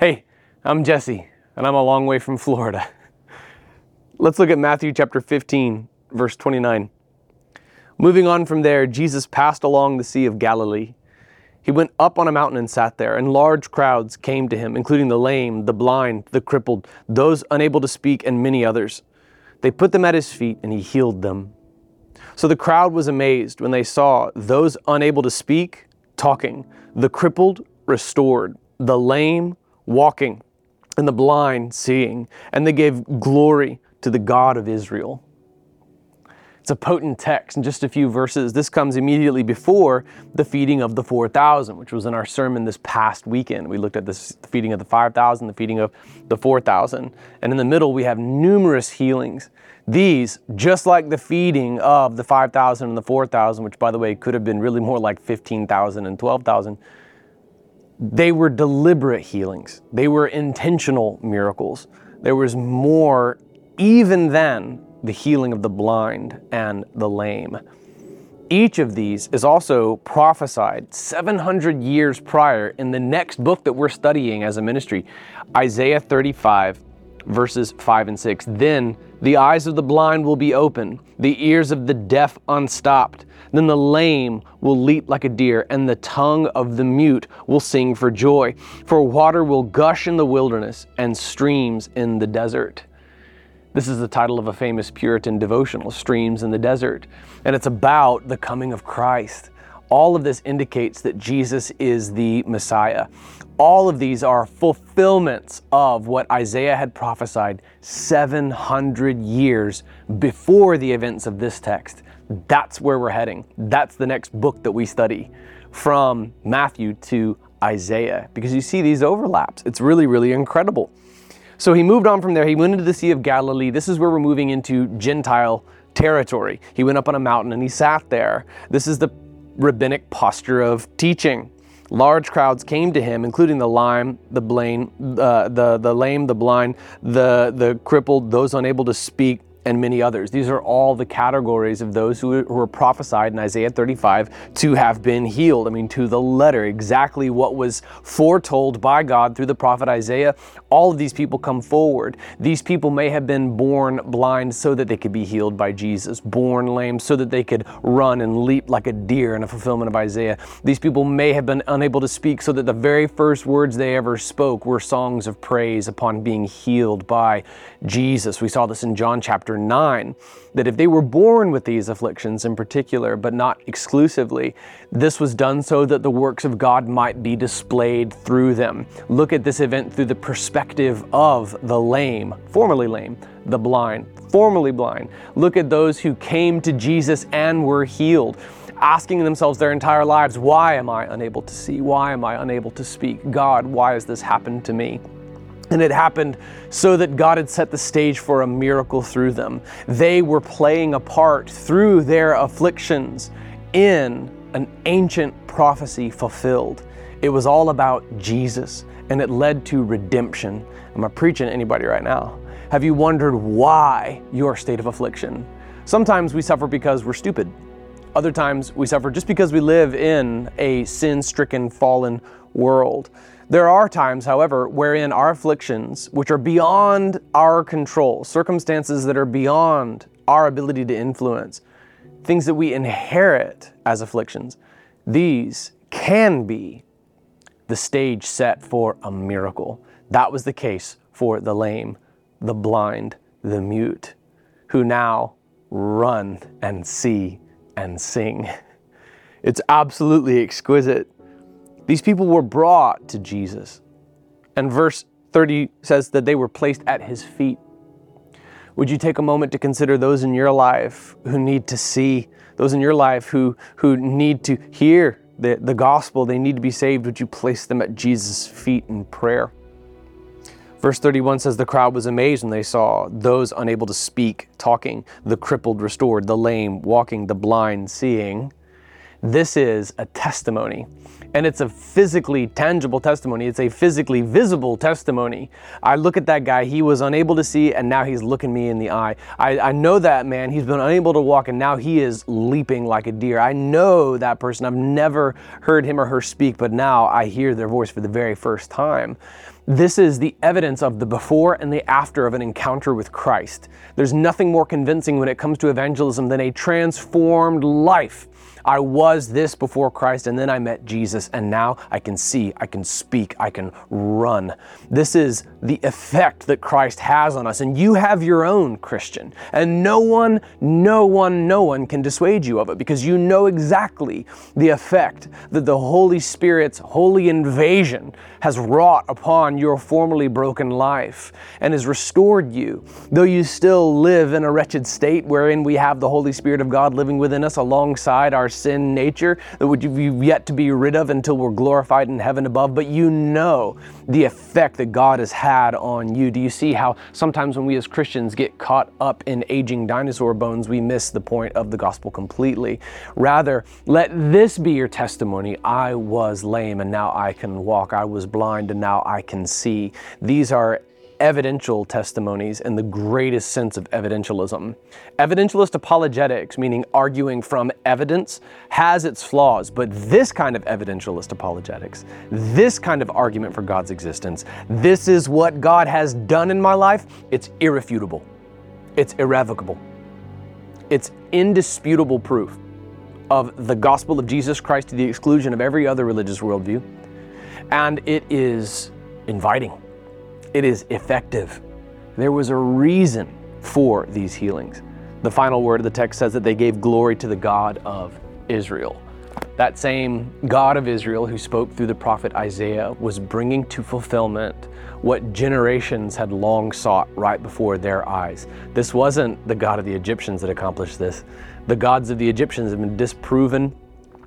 Hey, I'm Jesse, and I'm a long way from Florida. Let's look at Matthew chapter 15, verse 29. Moving on from there, Jesus passed along the Sea of Galilee. He went up on a mountain and sat there, and large crowds came to him, including the lame, the blind, the crippled, those unable to speak, and many others. They put them at his feet, and he healed them. So the crowd was amazed when they saw those unable to speak talking, the crippled restored, the lame walking, and the blind seeing, and they gave glory to the God of Israel. It's a potent text in just a few verses. This comes immediately before the feeding of the 4,000, which was in our sermon this past weekend. We looked at this, the feeding of the 5,000, the feeding of the 4,000. And in the middle, we have numerous healings. These, just like the feeding of the 5,000 and the 4,000, which by the way could have been really more like 15,000 and 12,000, they were deliberate healings. They were intentional miracles. There was more, even than the healing of the blind and the lame. Each of these is also prophesied 700 years prior in the next book that we're studying as a ministry, Isaiah 35, verses 5 and 6. Then the eyes of the blind will be open, the ears of the deaf unstopped. Then the lame will leap like a deer, and the tongue of the mute will sing for joy. For water will gush in the wilderness and streams in the desert. This is the title of a famous Puritan devotional, Streams in the Desert, and it's about the coming of Christ. All of this indicates that Jesus is the Messiah. All of these are fulfillments of what Isaiah had prophesied 700 years before the events of this text. That's where we're heading. That's the next book that we study from Matthew to Isaiah because you see these overlaps. It's really, really incredible. So he moved on from there. He went into the Sea of Galilee. This is where we're moving into Gentile territory. He went up on a mountain and he sat there. This is the rabbinic posture of teaching. Large crowds came to him, including the lame, the blind, uh, the the lame, the blind, the the crippled, those unable to speak, and many others. These are all the categories of those who were prophesied in Isaiah 35 to have been healed. I mean, to the letter, exactly what was foretold by God through the prophet Isaiah. All of these people come forward. These people may have been born blind so that they could be healed by Jesus, born lame so that they could run and leap like a deer in a fulfillment of Isaiah. These people may have been unable to speak so that the very first words they ever spoke were songs of praise upon being healed by Jesus. We saw this in John chapter chapter 9 that if they were born with these afflictions in particular, but not exclusively, this was done so that the works of God might be displayed through them. Look at this event through the perspective of the lame, formerly lame, the blind, formerly blind. Look at those who came to Jesus and were healed asking themselves their entire lives, Why am I unable to see? Why am I unable to speak? God, why has this happened to me? And it happened so that God had set the stage for a miracle through them. They were playing a part through their afflictions in an ancient prophecy fulfilled. It was all about Jesus and it led to redemption. Am I preaching to anybody right now? Have you wondered why your state of affliction? Sometimes we suffer because we're stupid. Other times we suffer just because we live in a sin stricken, fallen world. There are times, however, wherein our afflictions, which are beyond our control, circumstances that are beyond our ability to influence, things that we inherit as afflictions, these can be the stage set for a miracle. That was the case for the lame, the blind, the mute, who now run and see and sing. It's absolutely exquisite. These people were brought to Jesus. And verse 30 says that they were placed at his feet. Would you take a moment to consider those in your life who need to see, those in your life who, who need to hear the, the gospel, they need to be saved? Would you place them at Jesus' feet in prayer? Verse 31 says, The crowd was amazed when they saw those unable to speak, talking, the crippled restored, the lame walking, the blind seeing. This is a testimony and it's a physically tangible testimony. It's a physically visible testimony. I look at that guy, he was unable to see, and now he's looking me in the eye. I, I know that man, he's been unable to walk, and now he is leaping like a deer. I know that person. I've never heard him or her speak, but now I hear their voice for the very first time. This is the evidence of the before and the after of an encounter with Christ. There's nothing more convincing when it comes to evangelism than a transformed life. I was this before Christ, and then I met Jesus, and now I can see, I can speak, I can run. This is the effect that Christ has on us, and you have your own Christian. And no one, no one, no one can dissuade you of it because you know exactly the effect that the Holy Spirit's holy invasion has wrought upon your formerly broken life and has restored you. Though you still live in a wretched state wherein we have the Holy Spirit of God living within us alongside our sin nature that would you yet to be rid of until we're glorified in heaven above, but you know the effect that God has had on you. Do you see how sometimes when we as Christians get caught up in aging dinosaur bones, we miss the point of the gospel completely? Rather, let this be your testimony. I was lame and now I can walk. I was blind and now I see. These are evidential testimonies in the greatest sense of evidentialism. Evidentialist apologetics, meaning arguing from evidence, has its flaws, but this kind of evidentialist apologetics, this kind of argument for God's existence, this is what God has done in my life, it's irrefutable, it's irrevocable, it's indisputable proof of the gospel of Jesus Christ to the exclusion of every other religious worldview, and it is inviting it is effective. There was a reason for these healings. The final word of the text says that they gave glory to the God of Israel. That same God of Israel who spoke through the prophet Isaiah was bringing to fulfillment what generations had long sought right before their eyes. This wasn't the God of the Egyptians that accomplished this. The gods of the Egyptians have been disproven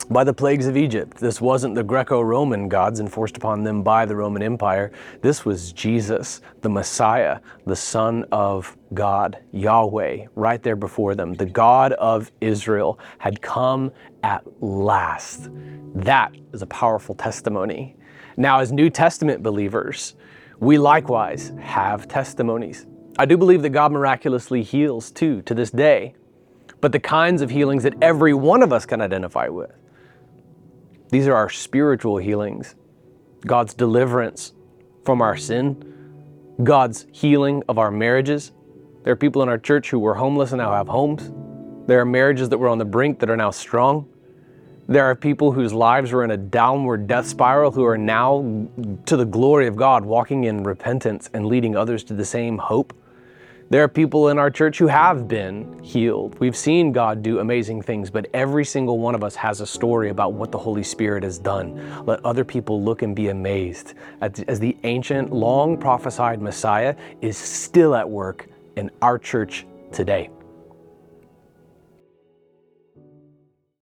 by the plagues of Egypt. This wasn't the Greco Roman gods enforced upon them by the Roman Empire. This was Jesus, the Messiah, the Son of God, Yahweh, right there before them. The God of Israel had come at last. That is a powerful testimony. Now, as New Testament believers, we likewise have testimonies. I do believe that God miraculously heals too to this day, but the kinds of healings that every one of us can identify with these are our spiritual healings, God's deliverance from our sin, God's healing of our marriages. There are people in our church who were homeless and now have homes. There are marriages that were on the brink that are now strong. There are people whose lives were in a downward death spiral who are now, to the glory of God, walking in repentance and leading others to the same hope. There are people in our church who have been healed. We've seen God do amazing things, but every single one of us has a story about what the Holy Spirit has done. Let other people look and be amazed as the ancient, long prophesied Messiah is still at work in our church today.